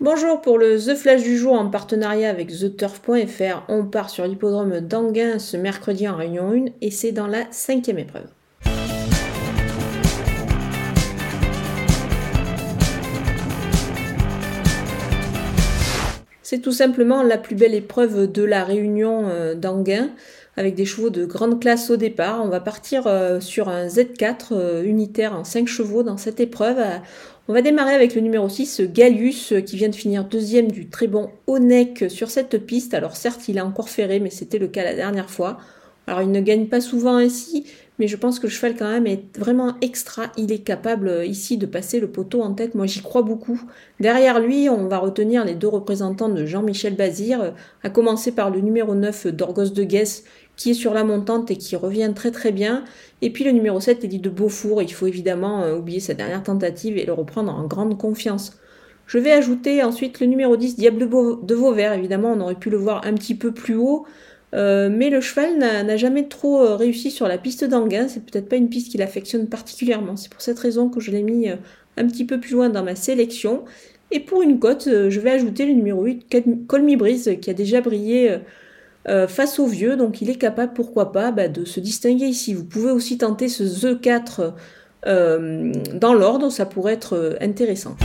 Bonjour pour le The Flash du jour en partenariat avec TheTurf.fr. On part sur l'hippodrome d'Anguin ce mercredi en réunion 1 et c'est dans la cinquième épreuve. C'est tout simplement la plus belle épreuve de la réunion euh, d'Anguin avec des chevaux de grande classe au départ. On va partir euh, sur un Z4 euh, unitaire en 5 chevaux dans cette épreuve. On va démarrer avec le numéro 6, Gallius, qui vient de finir deuxième du très bon Onek sur cette piste. Alors certes, il a encore ferré, mais c'était le cas la dernière fois. Alors il ne gagne pas souvent ainsi, mais je pense que le cheval quand même est vraiment extra. Il est capable euh, ici de passer le poteau en tête. Moi j'y crois beaucoup. Derrière lui, on va retenir les deux représentants de Jean-Michel Bazir, à commencer par le numéro 9 d'Orgos de Guess, qui est sur la montante et qui revient très très bien. Et puis le numéro 7, Elie de Beaufour, il faut évidemment euh, oublier sa dernière tentative et le reprendre en grande confiance. Je vais ajouter ensuite le numéro 10, Diable de Vauvert. Évidemment, on aurait pu le voir un petit peu plus haut, euh, mais le cheval n'a jamais trop euh, réussi sur la piste d'Anguin. C'est peut-être pas une piste qu'il affectionne particulièrement. C'est pour cette raison que je l'ai mis un petit peu plus loin dans ma sélection. Et pour une cote, je vais ajouter le numéro 8, Colmy Brise, qui a déjà brillé euh, face au vieux, donc il est capable, pourquoi pas, bah, de se distinguer ici. Vous pouvez aussi tenter ce The4 euh, dans l'ordre, ça pourrait être euh, intéressant.